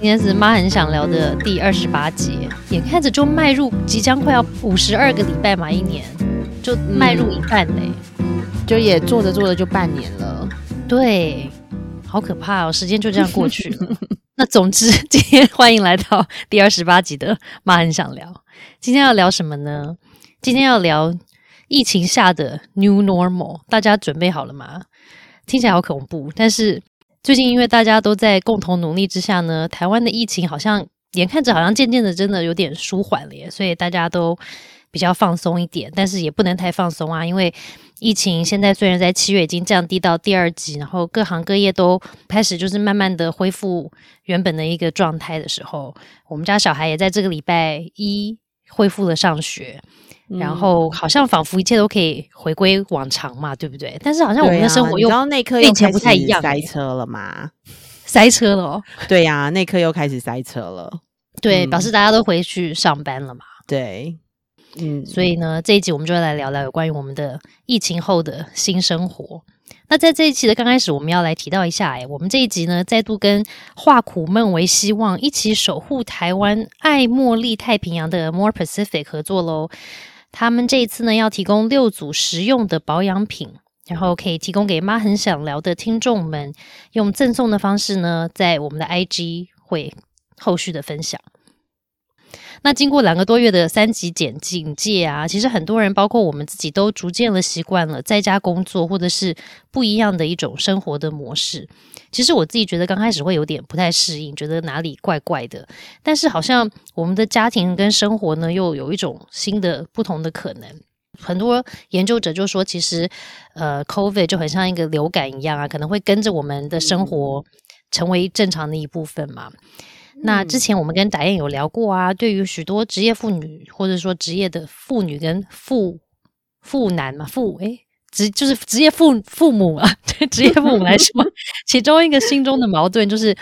今天是妈很想聊的第二十八集，眼看着就迈入即将快要五十二个礼拜嘛，一年就迈入一半嘞，就也做着做着就半年了，对，好可怕哦，时间就这样过去了。那总之，今天欢迎来到第二十八集的妈很想聊，今天要聊什么呢？今天要聊疫情下的 New Normal，大家准备好了吗？听起来好恐怖，但是。最近因为大家都在共同努力之下呢，台湾的疫情好像眼看着好像渐渐的真的有点舒缓了耶，所以大家都比较放松一点，但是也不能太放松啊，因为疫情现在虽然在七月已经降低到第二级，然后各行各业都开始就是慢慢的恢复原本的一个状态的时候，我们家小孩也在这个礼拜一恢复了上学。然后好像仿佛一切都可以回归往常嘛，对不对？但是好像我们的生活又那刻以前不太一样，塞车了嘛？塞车了，对呀，那刻又开始塞车了。对，表示大家都回去上班了嘛？对，嗯，所以呢，这一集我们就来聊聊有关于我们的疫情后的新生活。那在这一期的刚开始，我们要来提到一下，哎，我们这一集呢，再度跟化苦闷为希望，一起守护台湾、爱茉莉太平洋的 More Pacific 合作喽。他们这一次呢，要提供六组实用的保养品，然后可以提供给妈很想聊的听众们，用赠送的方式呢，在我们的 IG 会后续的分享。那经过两个多月的三级检警戒啊，其实很多人，包括我们自己，都逐渐的习惯了在家工作，或者是不一样的一种生活的模式。其实我自己觉得刚开始会有点不太适应，觉得哪里怪怪的。但是好像我们的家庭跟生活呢，又有一种新的不同的可能。很多研究者就说，其实呃，COVID 就很像一个流感一样啊，可能会跟着我们的生活成为正常的一部分嘛。那之前我们跟达燕有聊过啊，对于许多职业妇女或者说职业的妇女跟妇妇男嘛，妇诶职就是职业父父母啊，对职业父母来说，其中一个心中的矛盾就是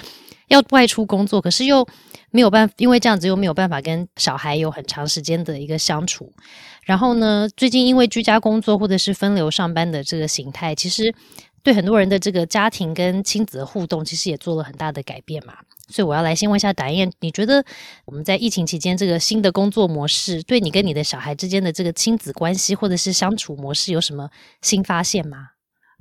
要外出工作，可是又没有办法，因为这样子又没有办法跟小孩有很长时间的一个相处。然后呢，最近因为居家工作或者是分流上班的这个形态，其实对很多人的这个家庭跟亲子的互动，其实也做了很大的改变嘛。所以我要来先问一下达燕，你觉得我们在疫情期间这个新的工作模式，对你跟你的小孩之间的这个亲子关系或者是相处模式有什么新发现吗？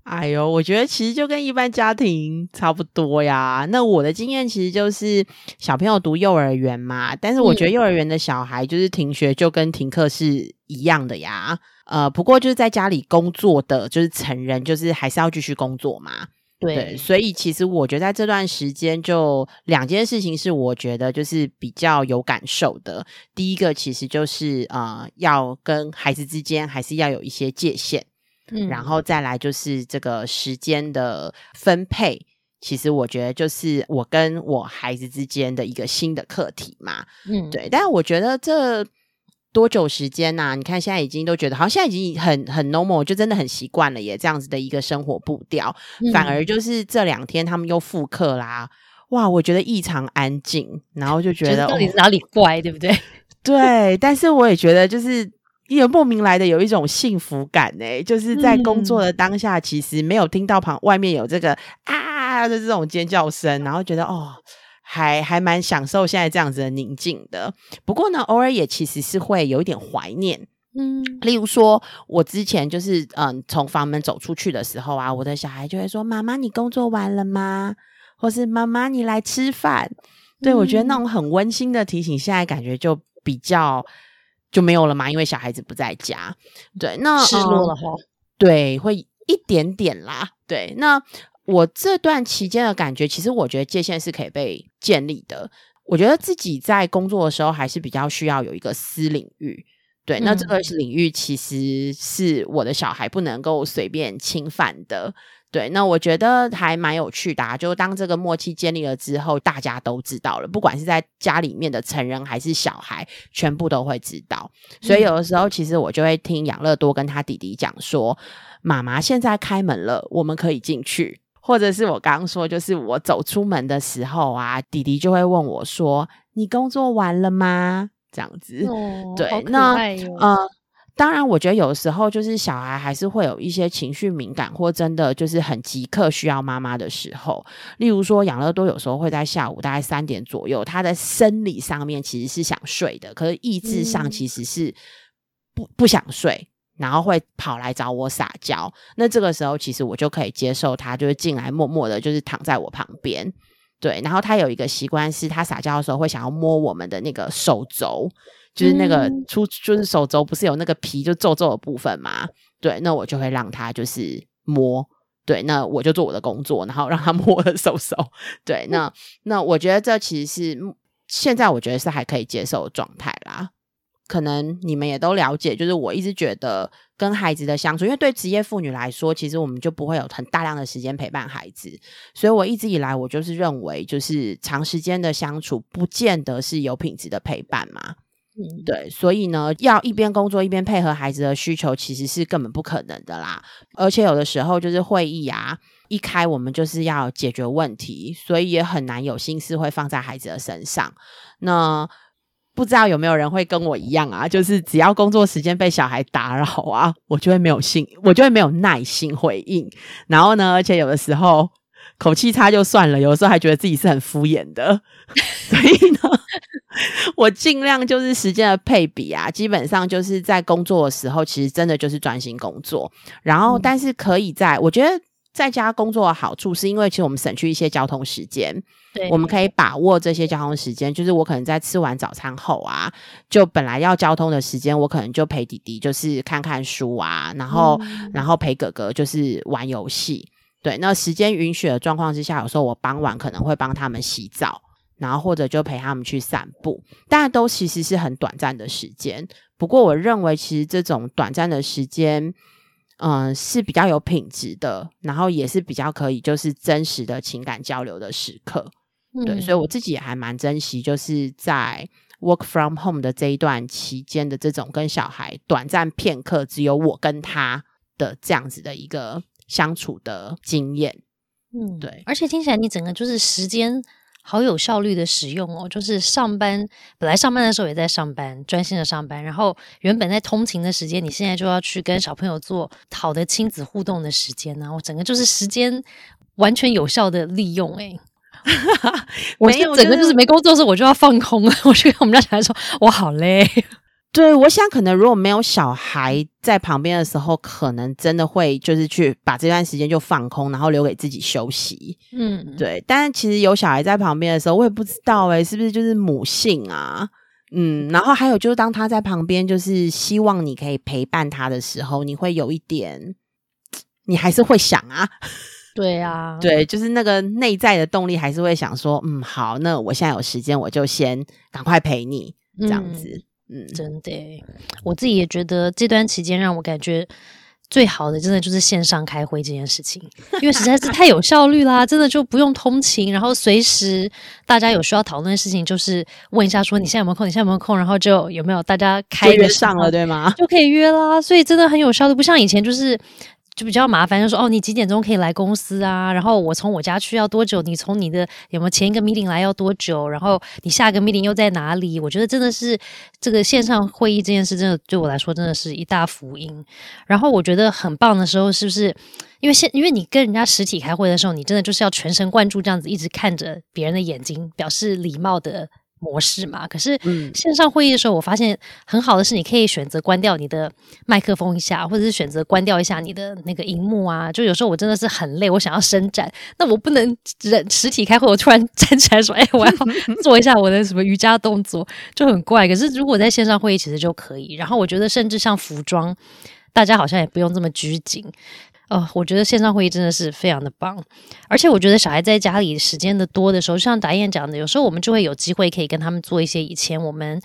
哎呦，我觉得其实就跟一般家庭差不多呀。那我的经验其实就是小朋友读幼儿园嘛，但是我觉得幼儿园的小孩就是停学就跟停课是一样的呀。呃，不过就是在家里工作的就是成人，就是还是要继续工作嘛。对，所以其实我觉得在这段时间，就两件事情是我觉得就是比较有感受的。第一个其实就是呃，要跟孩子之间还是要有一些界限，嗯，然后再来就是这个时间的分配，其实我觉得就是我跟我孩子之间的一个新的课题嘛，嗯，对。但是我觉得这。多久时间呐？你看现在已经都觉得，好像现在已经很很 normal，就真的很习惯了耶，这样子的一个生活步调。反而就是这两天他们又复课啦，哇，我觉得异常安静，然后就觉得到底是哪里怪，对不对？对，但是我也觉得就是也莫名来的有一种幸福感呢，就是在工作的当下，其实没有听到旁外面有这个啊的这种尖叫声，然后觉得哦。还还蛮享受现在这样子的宁静的，不过呢，偶尔也其实是会有一点怀念，嗯，例如说，我之前就是嗯，从房门走出去的时候啊，我的小孩就会说：“妈妈，你工作完了吗？”或是“妈妈，你来吃饭。”对我觉得那种很温馨的提醒，现在感觉就比较就没有了嘛，因为小孩子不在家，对，那失落了哈，对，会一点点啦，对，那。我这段期间的感觉，其实我觉得界限是可以被建立的。我觉得自己在工作的时候，还是比较需要有一个私领域。对，那这个领域其实是我的小孩不能够随便侵犯的。对，那我觉得还蛮有趣的。啊就当这个默契建立了之后，大家都知道了，不管是在家里面的成人还是小孩，全部都会知道。所以有的时候，其实我就会听养乐多跟他弟弟讲说：“妈妈现在开门了，我们可以进去。”或者是我刚刚说，就是我走出门的时候啊，弟弟就会问我说：“你工作完了吗？”这样子，对，那呃，当然，我觉得有时候就是小孩还是会有一些情绪敏感，或真的就是很即刻需要妈妈的时候。例如说，养乐多有时候会在下午大概三点左右，他的生理上面其实是想睡的，可是意志上其实是不不想睡，然后会跑来找我撒娇。那这个时候，其实我就可以接受他，就是进来默默的，就是躺在我旁边。对，然后他有一个习惯，是他撒娇的时候会想要摸我们的那个手肘。就是那个出，就是手肘不是有那个皮就皱皱的部分嘛？对，那我就会让他就是摸，对，那我就做我的工作，然后让他 摸我的手手。对，那 那我觉得这其实是现在我觉得是还可以接受的状态啦。可能你们也都了解，就是我一直觉得跟孩子的相处，因为对职业妇女来说，其实我们就不会有很大量的时间陪伴孩子，所以我一直以来我就是认为，就是长时间的相处不见得是有品质的陪伴嘛。嗯，对，所以呢，要一边工作一边配合孩子的需求，其实是根本不可能的啦。而且有的时候就是会议啊，一开我们就是要解决问题，所以也很难有心思会放在孩子的身上。那不知道有没有人会跟我一样啊？就是只要工作时间被小孩打扰啊，我就会没有心，我就会没有耐心回应。然后呢，而且有的时候口气差就算了，有的时候还觉得自己是很敷衍的，所以呢。我尽量就是时间的配比啊，基本上就是在工作的时候，其实真的就是专心工作。然后，但是可以在我觉得在家工作的好处，是因为其实我们省去一些交通时间，对，我们可以把握这些交通时间。就是我可能在吃完早餐后啊，就本来要交通的时间，我可能就陪弟弟就是看看书啊，然后然后陪哥哥就是玩游戏。对，那时间允许的状况之下，有时候我傍晚可能会帮他们洗澡。然后或者就陪他们去散步，但都其实是很短暂的时间。不过我认为，其实这种短暂的时间，嗯，是比较有品质的，然后也是比较可以就是真实的情感交流的时刻。对，所以我自己也还蛮珍惜，就是在 work from home 的这一段期间的这种跟小孩短暂片刻，只有我跟他的这样子的一个相处的经验。嗯，对，而且听起来你整个就是时间。好有效率的使用哦，就是上班本来上班的时候也在上班，专心的上班，然后原本在通勤的时间，你现在就要去跟小朋友做好的亲子互动的时间呢，我整个就是时间完全有效的利用哎，我整个就是没工作的时候我就要放空了，我就跟我们家小孩说，我好累。对，我想可能如果没有小孩在旁边的时候，可能真的会就是去把这段时间就放空，然后留给自己休息。嗯，对。但是其实有小孩在旁边的时候，我也不知道哎，是不是就是母性啊？嗯，然后还有就是当他在旁边，就是希望你可以陪伴他的时候，你会有一点，你还是会想啊。对啊，对，就是那个内在的动力，还是会想说，嗯，好，那我现在有时间，我就先赶快陪你这样子。嗯，真的，我自己也觉得这段期间让我感觉最好的，真的就是线上开会这件事情，因为实在是太有效率啦，真的就不用通勤，然后随时大家有需要讨论的事情，就是问一下说你现在有没有空，你现在有没有空，然后就有没有大家开约上了，对吗？就可以约啦，所以真的很有效率，不像以前就是。就比较麻烦，就说哦，你几点钟可以来公司啊？然后我从我家去要多久？你从你的有没有前一个 meeting 来要多久？然后你下个 meeting 又在哪里？我觉得真的是这个线上会议这件事，真的对我来说真的是一大福音。然后我觉得很棒的时候，是不是？因为现因为你跟人家实体开会的时候，你真的就是要全神贯注，这样子一直看着别人的眼睛，表示礼貌的。模式嘛，可是线上会议的时候，我发现很好的是，你可以选择关掉你的麦克风一下，或者是选择关掉一下你的那个荧幕啊。就有时候我真的是很累，我想要伸展，那我不能人实体开会，我突然 站起来说：“哎，我要 做一下我的什么瑜伽动作”，就很怪。可是如果在线上会议，其实就可以。然后我觉得，甚至像服装，大家好像也不用这么拘谨。哦，我觉得线上会议真的是非常的棒，而且我觉得小孩在家里时间的多的时候，像达燕讲的，有时候我们就会有机会可以跟他们做一些以前我们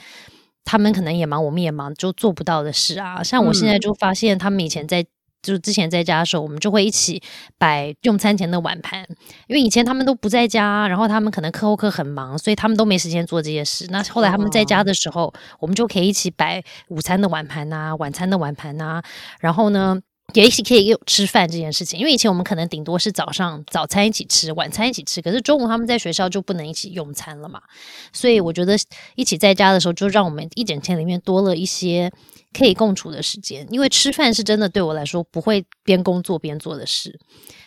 他们可能也忙，我们也忙就做不到的事啊。像我现在就发现，他们以前在就是之前在家的时候，我们就会一起摆用餐前的碗盘，因为以前他们都不在家，然后他们可能课后课很忙，所以他们都没时间做这些事。那后来他们在家的时候，我们就可以一起摆午餐的碗盘呐，晚餐的碗盘呐，然后呢。也一起可以有吃饭这件事情。因为以前我们可能顶多是早上早餐一起吃，晚餐一起吃，可是中午他们在学校就不能一起用餐了嘛。所以我觉得一起在家的时候，就让我们一整天里面多了一些可以共处的时间。因为吃饭是真的对我来说不会边工作边做的事。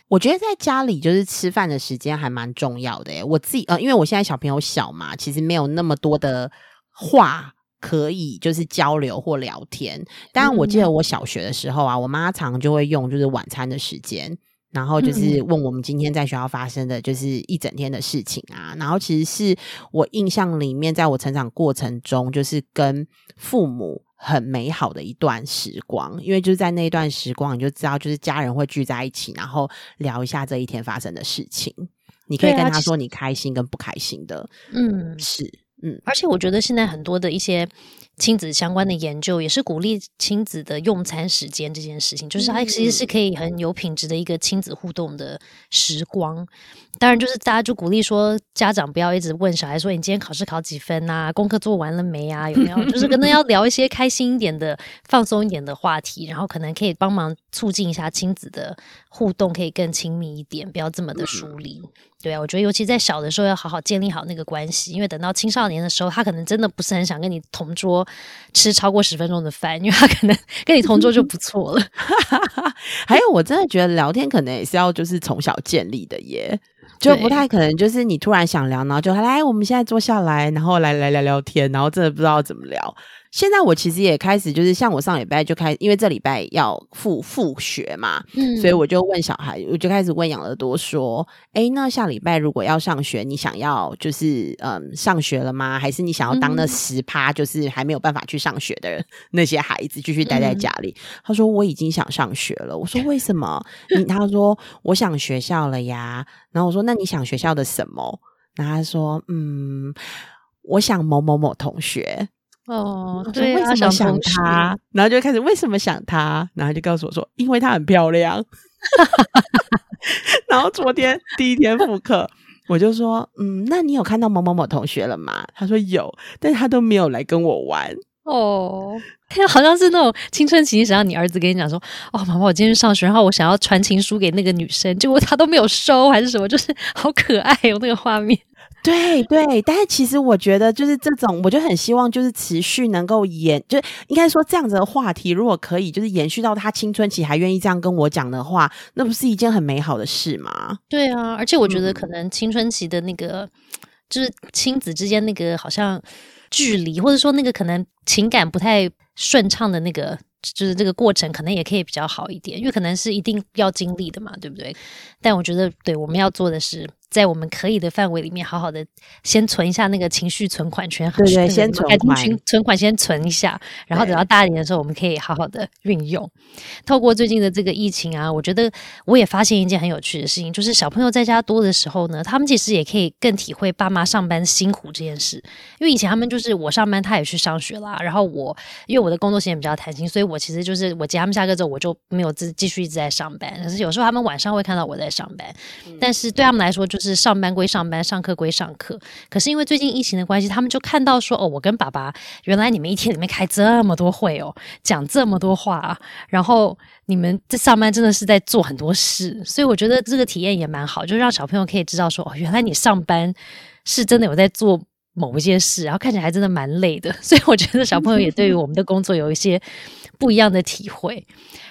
我觉得在家里就是吃饭的时间还蛮重要的诶。我自己呃，因为我现在小朋友小嘛，其实没有那么多的话可以就是交流或聊天。当然，我记得我小学的时候啊，我妈常就会用就是晚餐的时间，然后就是问我们今天在学校发生的就是一整天的事情啊。然后其实是我印象里面，在我成长过程中，就是跟父母。很美好的一段时光，因为就是在那一段时光，你就知道，就是家人会聚在一起，然后聊一下这一天发生的事情。你可以跟他说你开心跟不开心的，嗯，是，嗯。而且我觉得现在很多的一些。亲子相关的研究也是鼓励亲子的用餐时间这件事情，就是它其实是可以很有品质的一个亲子互动的时光。当然，就是大家就鼓励说，家长不要一直问小孩说你今天考试考几分啊，功课做完了没啊，有没有？就是可能要聊一些开心一点的、放松一点的话题，然后可能可以帮忙促进一下亲子的互动，可以更亲密一点，不要这么的疏离。对啊，我觉得尤其在小的时候要好好建立好那个关系，因为等到青少年的时候，他可能真的不是很想跟你同桌吃超过十分钟的饭，因为他可能跟你同桌就不错了。还有，我真的觉得聊天可能也是要就是从小建立的耶，就不太可能就是你突然想聊，然后就来我们现在坐下来，然后来来聊聊天，然后真的不知道怎么聊。现在我其实也开始，就是像我上礼拜就开，因为这礼拜要复复学嘛，嗯，所以我就问小孩，我就开始问养乐多说，哎，那下礼拜如果要上学，你想要就是嗯上学了吗？还是你想要当那十趴，就是还没有办法去上学的那些孩子，继续待在家里？他说我已经想上学了。我说为什么？他说我想学校了呀。然后我说那你想学校的什么？然后他说嗯，我想某某某同学。哦，对，为什么想他？然后就开始为什么想他？然后就告诉我说，因为她很漂亮。然后昨天第一天复课，我就说，嗯，那你有看到某某某同学了吗？他说有，但是他都没有来跟我玩。哦，他好像是那种青春期，想要你儿子跟你讲说，哦，妈妈，我今天上学，然后我想要传情书给那个女生，结果他都没有收，还是什么，就是好可爱哦，那个画面。对对，但是其实我觉得，就是这种，我就很希望，就是持续能够延，就应该说这样子的话题，如果可以，就是延续到他青春期还愿意这样跟我讲的话，那不是一件很美好的事吗？对啊，而且我觉得可能青春期的那个，就是亲子之间那个好像距离，或者说那个可能情感不太顺畅的那个，就是这个过程，可能也可以比较好一点，因为可能是一定要经历的嘛，对不对？但我觉得，对我们要做的是。在我们可以的范围里面，好好的先存一下那个情绪存款权，对对，先存款，存款先存一下，然后等到大一点的时候，我们可以好好的运用。透过最近的这个疫情啊，我觉得我也发现一件很有趣的事情，就是小朋友在家多的时候呢，他们其实也可以更体会爸妈上班辛苦这件事。因为以前他们就是我上班，他也去上学啦，然后我因为我的工作时间比较弹性，所以我其实就是我接他们下课之后，我就没有继继续一直在上班。可是有时候他们晚上会看到我在上班，但是对他们来说就是。是上班归上班，上课归上课。可是因为最近疫情的关系，他们就看到说：“哦，我跟爸爸原来你们一天里面开这么多会哦，讲这么多话，然后你们在上班真的是在做很多事。”所以我觉得这个体验也蛮好，就让小朋友可以知道说：“哦，原来你上班是真的有在做某一件事，然后看起来还真的蛮累的。”所以我觉得小朋友也对于我们的工作有一些不一样的体会。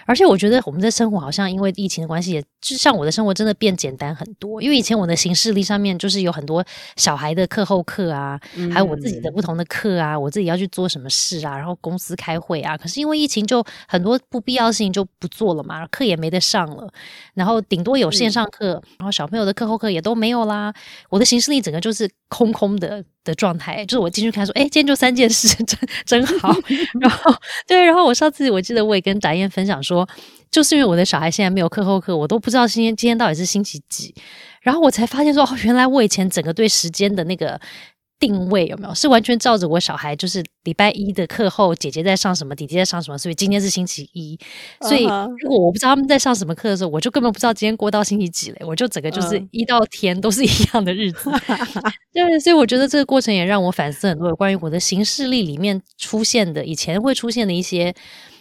而且我觉得我们的生活好像因为疫情的关系，也就像我的生活真的变简单很多。因为以前我的行事历上面就是有很多小孩的课后课啊，还有我自己的不同的课啊，我自己要去做什么事啊，然后公司开会啊。可是因为疫情，就很多不必要的事情就不做了嘛，课也没得上了，然后顶多有线上课，然后小朋友的课后课也都没有啦。我的行事历整个就是空空的的状态，就是我进去看说，哎，今天就三件事，真真好。然后对，然后我上次我记得我也跟达燕分享说。说，就是因为我的小孩现在没有课后课，我都不知道今天今天到底是星期几，然后我才发现说，哦，原来我以前整个对时间的那个定位有没有是完全照着我小孩，就是礼拜一的课后，姐姐在上什么，弟弟在上什么，所以今天是星期一，所以如果我不知道他们在上什么课的时候，我就根本不知道今天过到星期几嘞，我就整个就是一到天都是一样的日子，对，所以我觉得这个过程也让我反思很多有关于我的行事历里面出现的以前会出现的一些。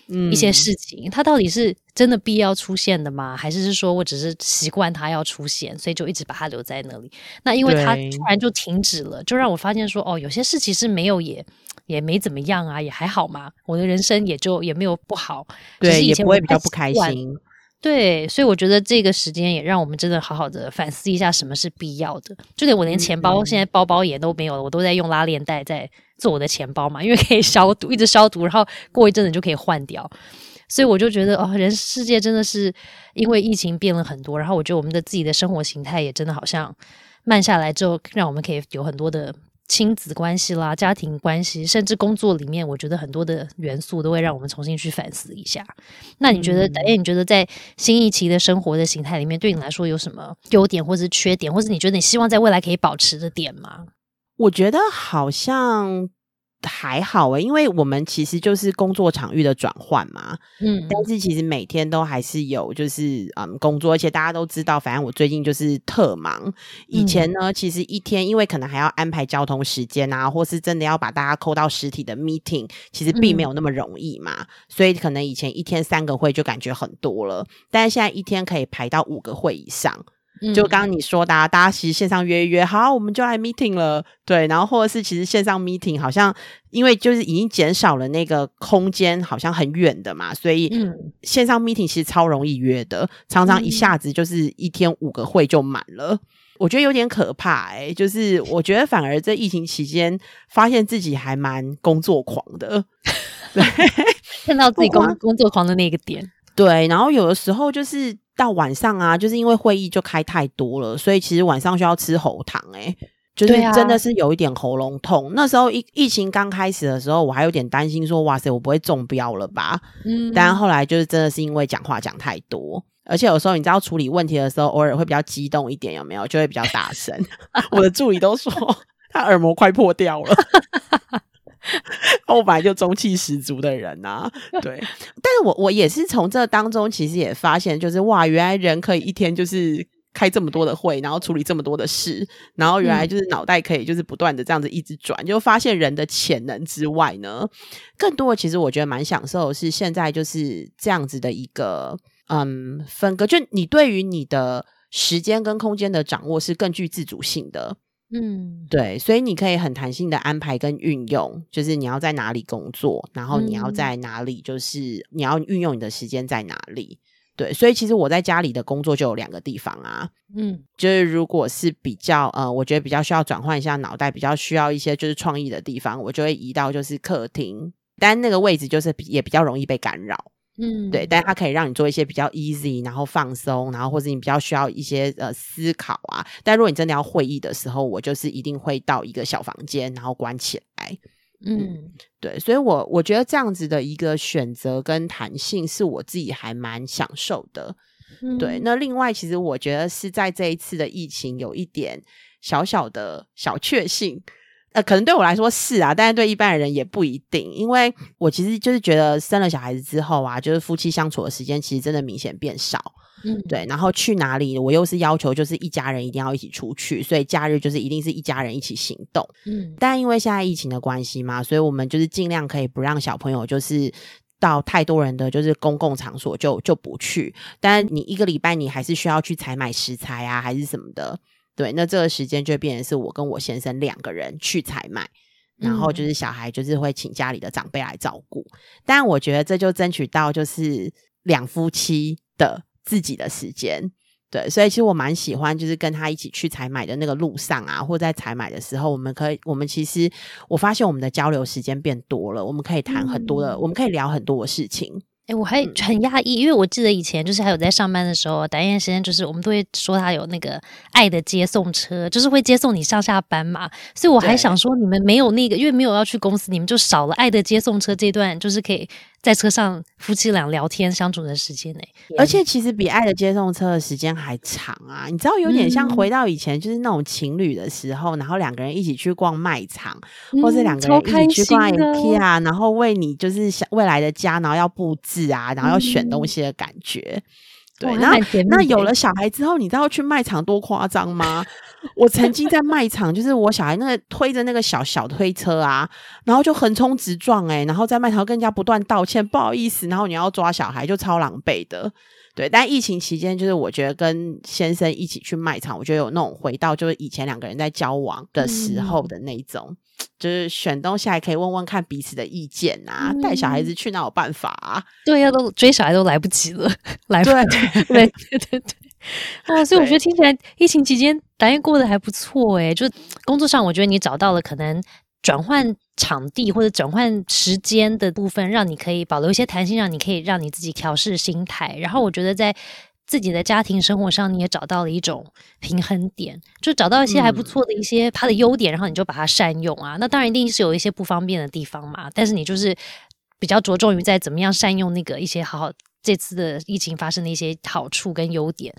一些事情，它到底是真的必要出现的吗？还是是说我只是习惯它要出现，所以就一直把它留在那里？那因为它突然就停止了，就让我发现说，哦，有些事情是没有也也没怎么样啊，也还好嘛。我的人生也就也没有不好，对，也不会比较不开心。对，所以我觉得这个时间也让我们真的好好的反思一下什么是必要的。就连我连钱包现在包包也都没有了，我都在用拉链袋在做我的钱包嘛，因为可以消毒，一直消毒，然后过一阵子就可以换掉。所以我就觉得哦，人世界真的是因为疫情变了很多，然后我觉得我们的自己的生活形态也真的好像慢下来之后，让我们可以有很多的。亲子关系啦，家庭关系，甚至工作里面，我觉得很多的元素都会让我们重新去反思一下。那你觉得，哎，你觉得在新一期的生活的形态里面，对你来说有什么优点，或是缺点，或是你觉得你希望在未来可以保持的点吗？我觉得好像。还好诶，因为我们其实就是工作场域的转换嘛，嗯，但是其实每天都还是有就是嗯工作，而且大家都知道，反正我最近就是特忙。以前呢，其实一天因为可能还要安排交通时间啊，或是真的要把大家扣到实体的 meeting，其实并没有那么容易嘛，所以可能以前一天三个会就感觉很多了，但是现在一天可以排到五个会以上。就刚刚你说的，大家其实线上约一约，好，我们就来 meeting 了，对，然后或者是其实线上 meeting 好像因为就是已经减少了那个空间，好像很远的嘛，所以线上 meeting 其实超容易约的，常常一下子就是一天五个会就满了，我觉得有点可怕哎，就是我觉得反而在疫情期间发现自己还蛮工作狂的，对，看到自己工工作狂的那个点，对，然后有的时候就是。到晚上啊，就是因为会议就开太多了，所以其实晚上需要吃喉糖。哎，就是真的是有一点喉咙痛。那时候疫疫情刚开始的时候，我还有点担心，说哇塞，我不会中标了吧？嗯，但后来就是真的是因为讲话讲太多，而且有时候你知道处理问题的时候，偶尔会比较激动一点，有没有？就会比较大声。我的助理都说他耳膜快破掉了。我本来就中气十足的人呐，对，但是我我也是从这当中，其实也发现，就是哇，原来人可以一天就是开这么多的会，然后处理这么多的事，然后原来就是脑袋可以就是不断的这样子一直转，就发现人的潜能之外呢，更多的其实我觉得蛮享受是现在就是这样子的一个嗯分割，就你对于你的时间跟空间的掌握是更具自主性的。嗯，对，所以你可以很弹性的安排跟运用，就是你要在哪里工作，然后你要在哪里，就是你要运用你的时间在哪里。对，所以其实我在家里的工作就有两个地方啊，嗯，就是如果是比较呃，我觉得比较需要转换一下脑袋，比较需要一些就是创意的地方，我就会移到就是客厅，但那个位置就是也比较容易被干扰。嗯，对，但是它可以让你做一些比较 easy，然后放松，然后或者你比较需要一些呃思考啊。但如果你真的要会议的时候，我就是一定会到一个小房间，然后关起来。嗯，对，所以我我觉得这样子的一个选择跟弹性是我自己还蛮享受的。对，那另外其实我觉得是在这一次的疫情有一点小小的小确幸。呃，可能对我来说是啊，但是对一般人也不一定，因为我其实就是觉得生了小孩子之后啊，就是夫妻相处的时间其实真的明显变少，嗯，对，然后去哪里，我又是要求就是一家人一定要一起出去，所以假日就是一定是一家人一起行动，嗯，但因为现在疫情的关系嘛，所以我们就是尽量可以不让小朋友就是到太多人的就是公共场所就就不去，但你一个礼拜你还是需要去采买食材啊，还是什么的。对，那这个时间就变成是我跟我先生两个人去采买，然后就是小孩就是会请家里的长辈来照顾。但我觉得这就争取到就是两夫妻的自己的时间。对，所以其实我蛮喜欢就是跟他一起去采买的那个路上啊，或在采买的时候，我们可以，我们其实我发现我们的交流时间变多了，我们可以谈很多的，我们可以聊很多的事情。哎，我还很讶异，因为我记得以前就是还有在上班的时候，那段时间就是我们都会说他有那个爱的接送车，就是会接送你上下班嘛。所以我还想说，你们没有那个，因为没有要去公司，你们就少了爱的接送车这段，就是可以。在车上夫妻俩聊天相处的时间呢，而且其实比爱的接送车的时间还长啊！你知道，有点像回到以前，就是那种情侣的时候，然后两个人一起去逛卖场，或者两个人一起去逛 IKEA，然后为你就是想未来的家，然后要布置啊，然后要选东西的感觉。对，那那有了小孩之后，你知道去卖场多夸张吗？我曾经在卖场，就是我小孩那个推着那个小小推车啊，然后就横冲直撞，哎，然后在卖场跟人家不断道歉，不好意思，然后你要抓小孩，就超狼狈的。对，但疫情期间，就是我觉得跟先生一起去卖场，我觉得有那种回到就是以前两个人在交往的时候的那种，就是选东西还可以问问看彼此的意见啊。带小孩子去哪有办法啊？对呀，都追小孩都来不及了，来不及。对对对对。哦，所以我觉得听起来疫情期间导演过得还不错诶，就工作上，我觉得你找到了可能。转换场地或者转换时间的部分，让你可以保留一些弹性，让你可以让你自己调试心态。然后我觉得在自己的家庭生活上，你也找到了一种平衡点，就找到一些还不错的一些它的优点，然后你就把它善用啊。那当然一定是有一些不方便的地方嘛，但是你就是比较着重于在怎么样善用那个一些好好这次的疫情发生的一些好处跟优点。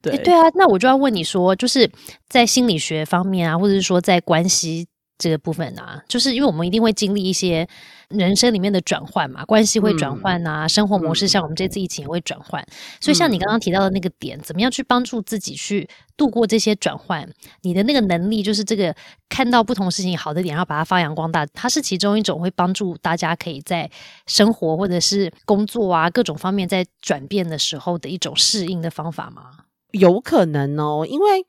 对对啊，那我就要问你说，就是在心理学方面啊，或者是说在关系。这个部分啊，就是因为我们一定会经历一些人生里面的转换嘛，关系会转换啊，生活模式像我们这次疫情也会转换，所以像你刚刚提到的那个点，怎么样去帮助自己去度过这些转换？你的那个能力就是这个看到不同事情好的点，然后把它发扬光大，它是其中一种会帮助大家可以在生活或者是工作啊各种方面在转变的时候的一种适应的方法吗？有可能哦，因为。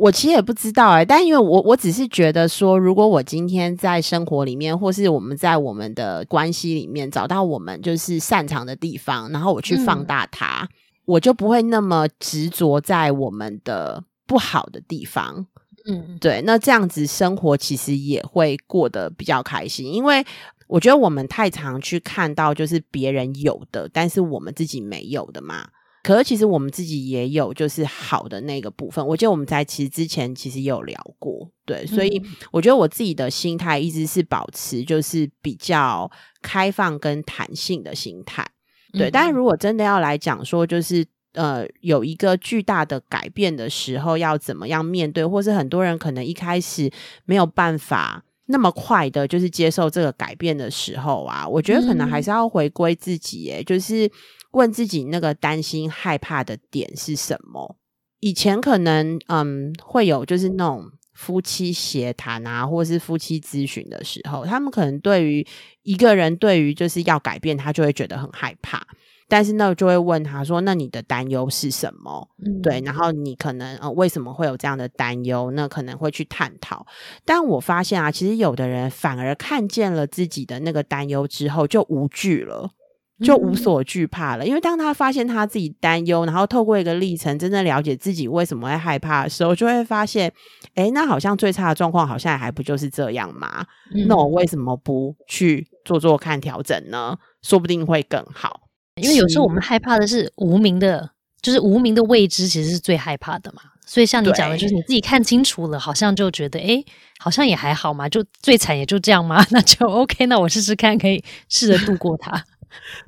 我其实也不知道哎，但因为我我只是觉得说，如果我今天在生活里面，或是我们在我们的关系里面找到我们就是擅长的地方，然后我去放大它，我就不会那么执着在我们的不好的地方。嗯，对，那这样子生活其实也会过得比较开心，因为我觉得我们太常去看到就是别人有的，但是我们自己没有的嘛。可是其实我们自己也有就是好的那个部分，我记得我们在其实之前其实也有聊过，对，所以我觉得我自己的心态一直是保持就是比较开放跟弹性的心态，对。但是如果真的要来讲说，就是呃有一个巨大的改变的时候，要怎么样面对，或是很多人可能一开始没有办法那么快的，就是接受这个改变的时候啊，我觉得可能还是要回归自己，哎，就是。问自己那个担心害怕的点是什么？以前可能嗯会有就是那种夫妻协谈啊，或者是夫妻咨询的时候，他们可能对于一个人对于就是要改变，他就会觉得很害怕。但是那就会问他说：“那你的担忧是什么？”对，然后你可能呃为什么会有这样的担忧？那可能会去探讨。但我发现啊，其实有的人反而看见了自己的那个担忧之后，就无惧了。就无所惧怕了，因为当他发现他自己担忧，然后透过一个历程，真正了解自己为什么会害怕的时候，就会发现，哎，那好像最差的状况好像还不就是这样吗？那我为什么不去做做看调整呢？说不定会更好。因为有时候我们害怕的是无名的，就是无名的未知，其实是最害怕的嘛。所以像你讲的，就是你自己看清楚了，好像就觉得，哎，好像也还好嘛，就最惨也就这样嘛，那就 OK，那我试试看，可以试着度过它。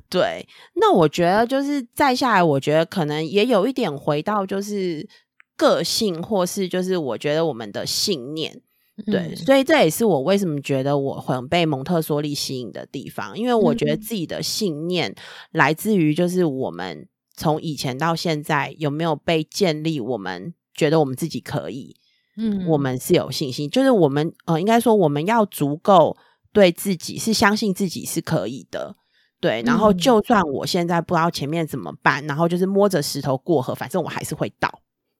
对，那我觉得就是再下来，我觉得可能也有一点回到就是个性，或是就是我觉得我们的信念。对，所以这也是我为什么觉得我很被蒙特梭利吸引的地方，因为我觉得自己的信念来自于就是我们从以前到现在有没有被建立，我们觉得我们自己可以，嗯，我们是有信心，就是我们呃，应该说我们要足够对自己是相信自己是可以的。对，然后就算我现在不知道前面怎么办，然后就是摸着石头过河，反正我还是会到。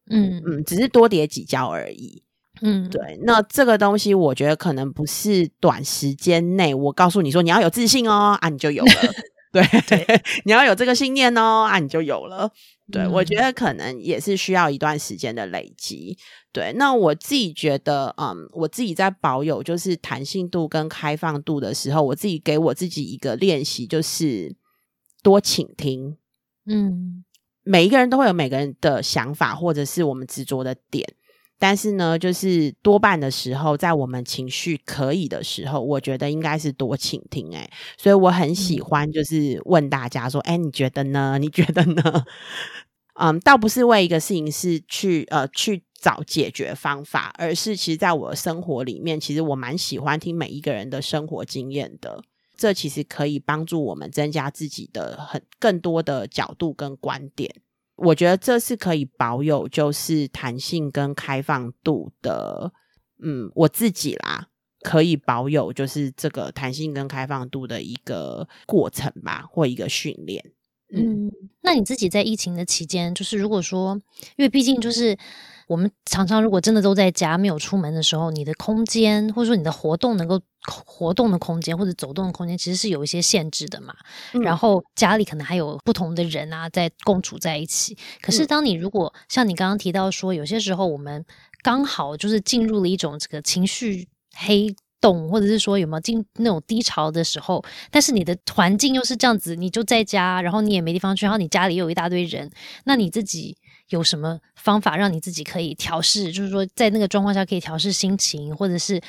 嗯嗯，只是多叠几跤而已。嗯，对。那这个东西，我觉得可能不是短时间内，我告诉你说你要有自信哦，啊，你就有了。对 对，你要有这个信念哦，啊，你就有了。对，我觉得可能也是需要一段时间的累积。对，那我自己觉得，嗯，我自己在保有就是弹性度跟开放度的时候，我自己给我自己一个练习，就是多倾听。嗯，每一个人都会有每个人的想法，或者是我们执着的点。但是呢，就是多半的时候，在我们情绪可以的时候，我觉得应该是多倾听。哎，所以我很喜欢，就是问大家说：“哎，你觉得呢？你觉得呢？” 嗯，倒不是为一个事情是去呃去找解决方法，而是其实在我的生活里面，其实我蛮喜欢听每一个人的生活经验的。这其实可以帮助我们增加自己的很更多的角度跟观点。我觉得这是可以保有就是弹性跟开放度的。嗯，我自己啦，可以保有就是这个弹性跟开放度的一个过程吧，或一个训练。嗯，那你自己在疫情的期间，就是如果说，因为毕竟就是我们常常如果真的都在家没有出门的时候，你的空间或者说你的活动能够活动的空间或者走动的空间，其实是有一些限制的嘛。然后家里可能还有不同的人啊在共处在一起。可是当你如果像你刚刚提到说，有些时候我们刚好就是进入了一种这个情绪黑。懂，或者是说有没有进那种低潮的时候，但是你的环境又是这样子，你就在家，然后你也没地方去，然后你家里又有一大堆人，那你自己有什么方法让你自己可以调试？就是说在那个状况下可以调试心情，或者是。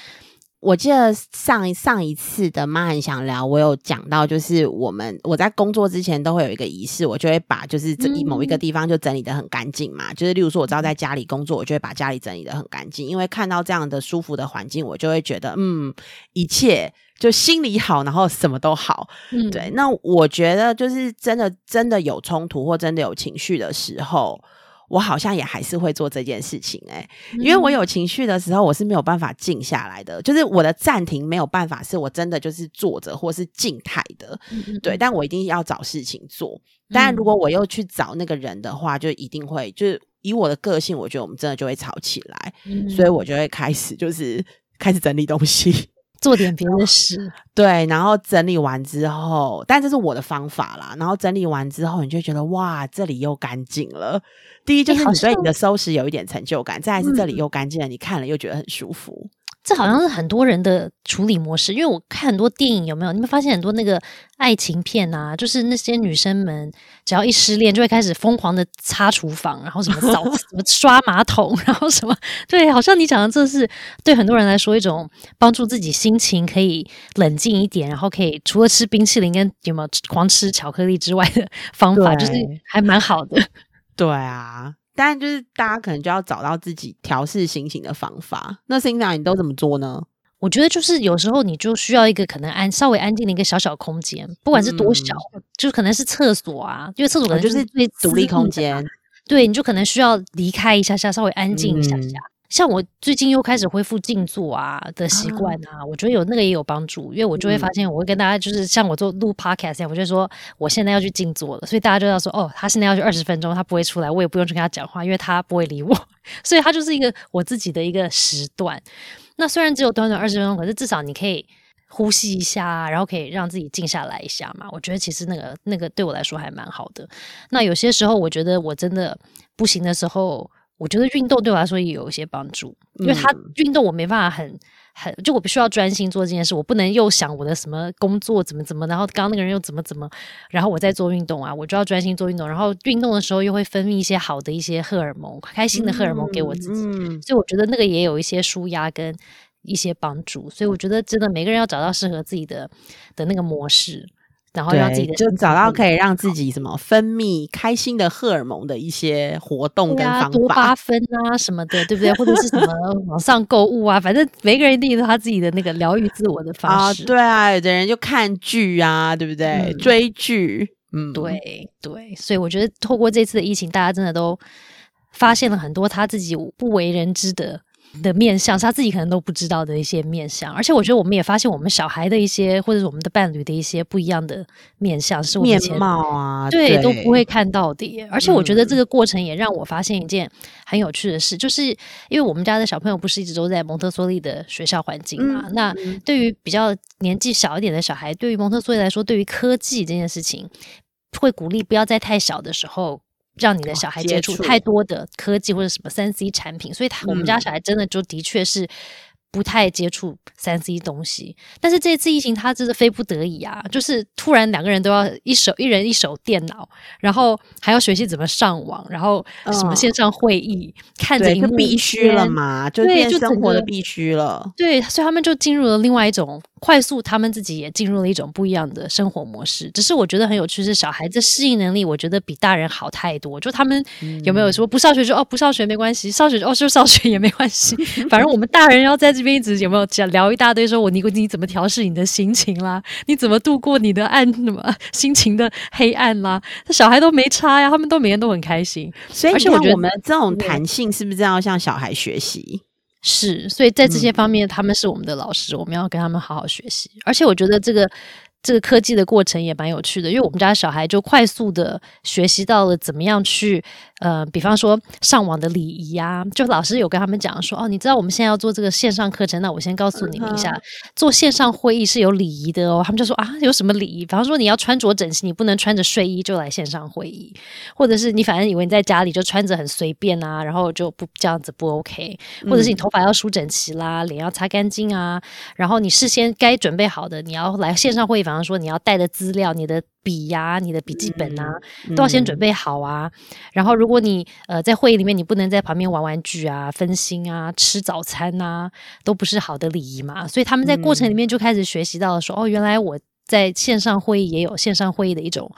我记得上一上一次的妈很想聊，我有讲到，就是我们我在工作之前都会有一个仪式，我就会把就是这一某一个地方就整理的很干净嘛。就是例如说，我知道在家里工作，我就会把家里整理的很干净，因为看到这样的舒服的环境，我就会觉得嗯，一切就心里好，然后什么都好。嗯，对。那我觉得就是真的真的有冲突或真的有情绪的时候。我好像也还是会做这件事情哎，因为我有情绪的时候，我是没有办法静下来的，就是我的暂停没有办法是我真的就是坐着或是静态的，对，但我一定要找事情做。当然，如果我又去找那个人的话，就一定会就是以我的个性，我觉得我们真的就会吵起来，所以我就会开始就是开始整理东西。做点别的事，对，然后整理完之后，但这是我的方法啦。然后整理完之后，你就觉得哇，这里又干净了。第一就是你对你的收拾有一点成就感，再是这里又干净了，你看了又觉得很舒服。这好像是很多人的处理模式，因为我看很多电影，有没有？你们发现很多那个爱情片啊，就是那些女生们只要一失恋，就会开始疯狂的擦厨房，然后什么扫、什么刷马桶，然后什么……对，好像你讲的这是对很多人来说一种帮助自己心情可以冷静一点，然后可以除了吃冰淇淋跟有没有狂吃巧克力之外的方法，就是还蛮好的。对啊。但就是大家可能就要找到自己调试心情的方法。那心长，你都怎么做呢？我觉得就是有时候你就需要一个可能安稍微安静的一个小小空间，不管是多小，就可能是厕所啊，因为厕所可能就是最独立空间。对，你就可能需要离开一下下，稍微安静一下下。像我最近又开始恢复静坐啊的习惯啊，我觉得有那个也有帮助，因为我就会发现，我会跟大家就是像我做录 podcast 一样，我就说我现在要去静坐了，所以大家就要说哦，他现在要去二十分钟，他不会出来，我也不用去跟他讲话，因为他不会理我，所以他就是一个我自己的一个时段。那虽然只有短短二十分钟，可是至少你可以呼吸一下，然后可以让自己静下来一下嘛。我觉得其实那个那个对我来说还蛮好的。那有些时候我觉得我真的不行的时候。我觉得运动对我来说也有一些帮助，因为他运动我没办法很很，就我必须要专心做这件事，我不能又想我的什么工作怎么怎么，然后刚刚那个人又怎么怎么，然后我在做运动啊，我就要专心做运动，然后运动的时候又会分泌一些好的一些荷尔蒙，开心的荷尔蒙给我自己，所以我觉得那个也有一些舒压跟一些帮助，所以我觉得真的每个人要找到适合自己的的那个模式。然后让自己就找到可以让自己什么分泌开心的荷尔蒙的一些活动跟方法，多巴酚啊什么的，对不对？或者是什么 网上购物啊，反正每个人一定有他自己的那个疗愈自我的方式。对啊，有的人就看剧啊，对不对？追剧，嗯，对对。所以我觉得透过这次的疫情，大家真的都发现了很多他自己不为人知的。的面相是他自己可能都不知道的一些面相，而且我觉得我们也发现我们小孩的一些，或者是我们的伴侣的一些不一样的面相，是我们面貌啊，对都不会看到的。而且我觉得这个过程也让我发现一件很有趣的事，就是因为我们家的小朋友不是一直都在蒙特梭利的学校环境嘛，那对于比较年纪小一点的小孩，对于蒙特梭利来说，对于科技这件事情，会鼓励不要在太小的时候。让你的小孩接触太多的科技或者什么三 C 产品，所以他我们家小孩真的就的确是。不太接触三 C 东西，但是这次疫情他真的非不得已啊，就是突然两个人都要一手一人一手电脑，然后还要学习怎么上网，然后什么线上会议，看着就必须了嘛，就变生活的必须了。对，所以他们就进入了另外一种快速，他们自己也进入了一种不一样的生活模式。只是我觉得很有趣是，小孩子适应能力，我觉得比大人好太多。就他们有没有说不上学就哦不上学没关系，上学哦就上学也没关系，反正我们大人要在这。边一直有没有讲聊一大堆，说我你你怎么调试你的心情啦？你怎么度过你的暗什么心情的黑暗啦？那小孩都没差呀，他们都每天都很开心。所以，而且我觉得我们这种弹性是不是要向小孩学习？是，所以在这些方面，他们是我们的老师，我们要跟他们好好学习。而且，我觉得这个。这个科技的过程也蛮有趣的，因为我们家小孩就快速的学习到了怎么样去，呃，比方说上网的礼仪啊，就老师有跟他们讲说，哦，你知道我们现在要做这个线上课程，那我先告诉你们一下，做线上会议是有礼仪的哦。他们就说啊，有什么礼仪？比方说你要穿着整齐，你不能穿着睡衣就来线上会议，或者是你反正以为你在家里就穿着很随便啊，然后就不这样子不 OK，或者是你头发要梳整齐啦，脸要擦干净啊，然后你事先该准备好的，你要来线上会议房。比方说，你要带的资料，你的笔呀、你的笔记本啊，都要先准备好啊。然后，如果你呃在会议里面，你不能在旁边玩玩具啊、分心啊、吃早餐啊，都不是好的礼仪嘛。所以他们在过程里面就开始学习到了，说哦，原来我在线上会议也有线上会议的一种。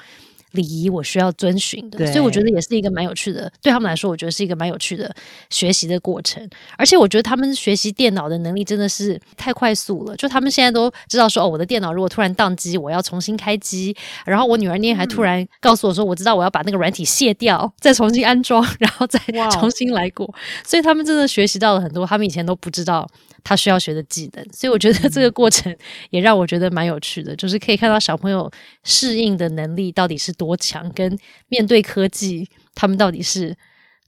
礼仪我需要遵循的，所以我觉得也是一个蛮有趣的。对他们来说，我觉得是一个蛮有趣的学习的过程。而且我觉得他们学习电脑的能力真的是太快速了。就他们现在都知道说，哦，我的电脑如果突然宕机，我要重新开机。然后我女儿那天还突然告诉我说，我知道我要把那个软体卸掉，再重新安装，然后再重新来过。所以他们真的学习到了很多他们以前都不知道。他需要学的技能，所以我觉得这个过程也让我觉得蛮有趣的，就是可以看到小朋友适应的能力到底是多强，跟面对科技他们到底是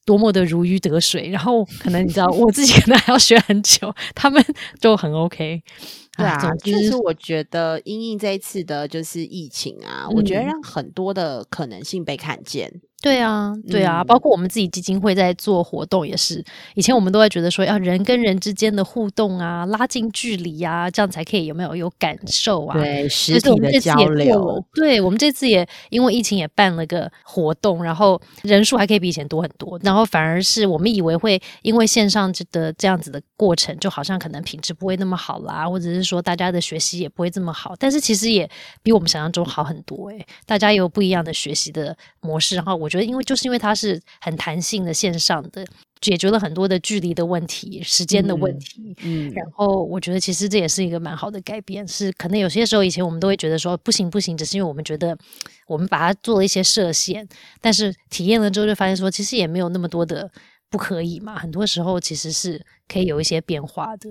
多么的如鱼得水。然后可能你知道，我自己可能还要学很久，他们就很 OK。对啊，就是我觉得因应这一次的就是疫情啊，我觉得让很多的可能性被看见。对啊，对啊，包括我们自己基金会在做活动也是。以前我们都会觉得说，要人跟人之间的互动啊，拉近距离啊，这样才可以有没有有感受啊？对，实体的交流。对，我们这次也因为疫情也办了个活动，然后人数还可以比以前多很多。然后反而是我们以为会因为线上的这样子的过程，就好像可能品质不会那么好啦，或者是说大家的学习也不会这么好。但是其实也比我们想象中好很多诶，大家有不一样的学习的模式，然后我。我觉得，因为就是因为它是很弹性的线上的，解决了很多的距离的问题、时间的问题。嗯，然后我觉得其实这也是一个蛮好的改变。是可能有些时候以前我们都会觉得说不行不行，只是因为我们觉得我们把它做了一些设限。但是体验了之后就发现说，其实也没有那么多的不可以嘛。很多时候其实是可以有一些变化的。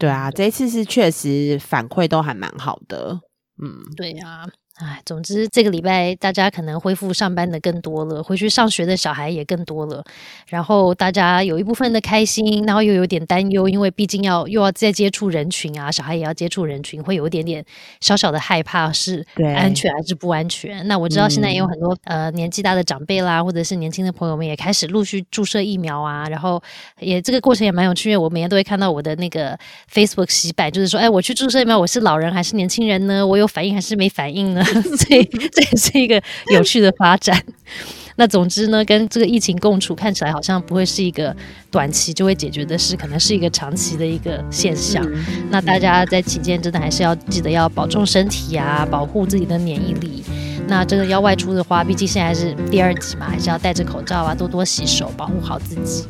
对啊，这一次是确实反馈都还蛮好的。嗯，对呀。哎，总之这个礼拜大家可能恢复上班的更多了，回去上学的小孩也更多了。然后大家有一部分的开心，然后又有点担忧，因为毕竟要又要再接触人群啊，小孩也要接触人群，会有一点点小小的害怕，是安全还是不安全？那我知道现在也有很多呃年纪大的长辈啦，或者是年轻的朋友们也开始陆续注射疫苗啊。然后也这个过程也蛮有趣，因为我每天都会看到我的那个 Facebook 洗版，就是说，哎，我去注射疫苗，我是老人还是年轻人呢？我有反应还是没反应呢？所以 这也是一个有趣的发展。那总之呢，跟这个疫情共处，看起来好像不会是一个短期就会解决的事，可能是一个长期的一个现象。那大家在期间真的还是要记得要保重身体啊，保护自己的免疫力。那真的要外出的话，毕竟现在是第二级嘛，还是要戴着口罩啊，多多洗手，保护好自己。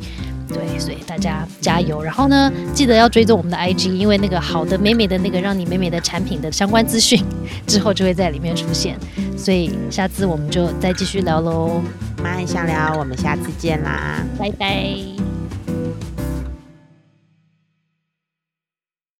对，所以大家加油。然后呢，记得要追踪我们的 IG，因为那个好的美美的那个让你美美的产品的相关资讯，之后就会在里面出现。所以下次我们就再继续聊喽。妈很想聊，我们下次见啦，拜拜。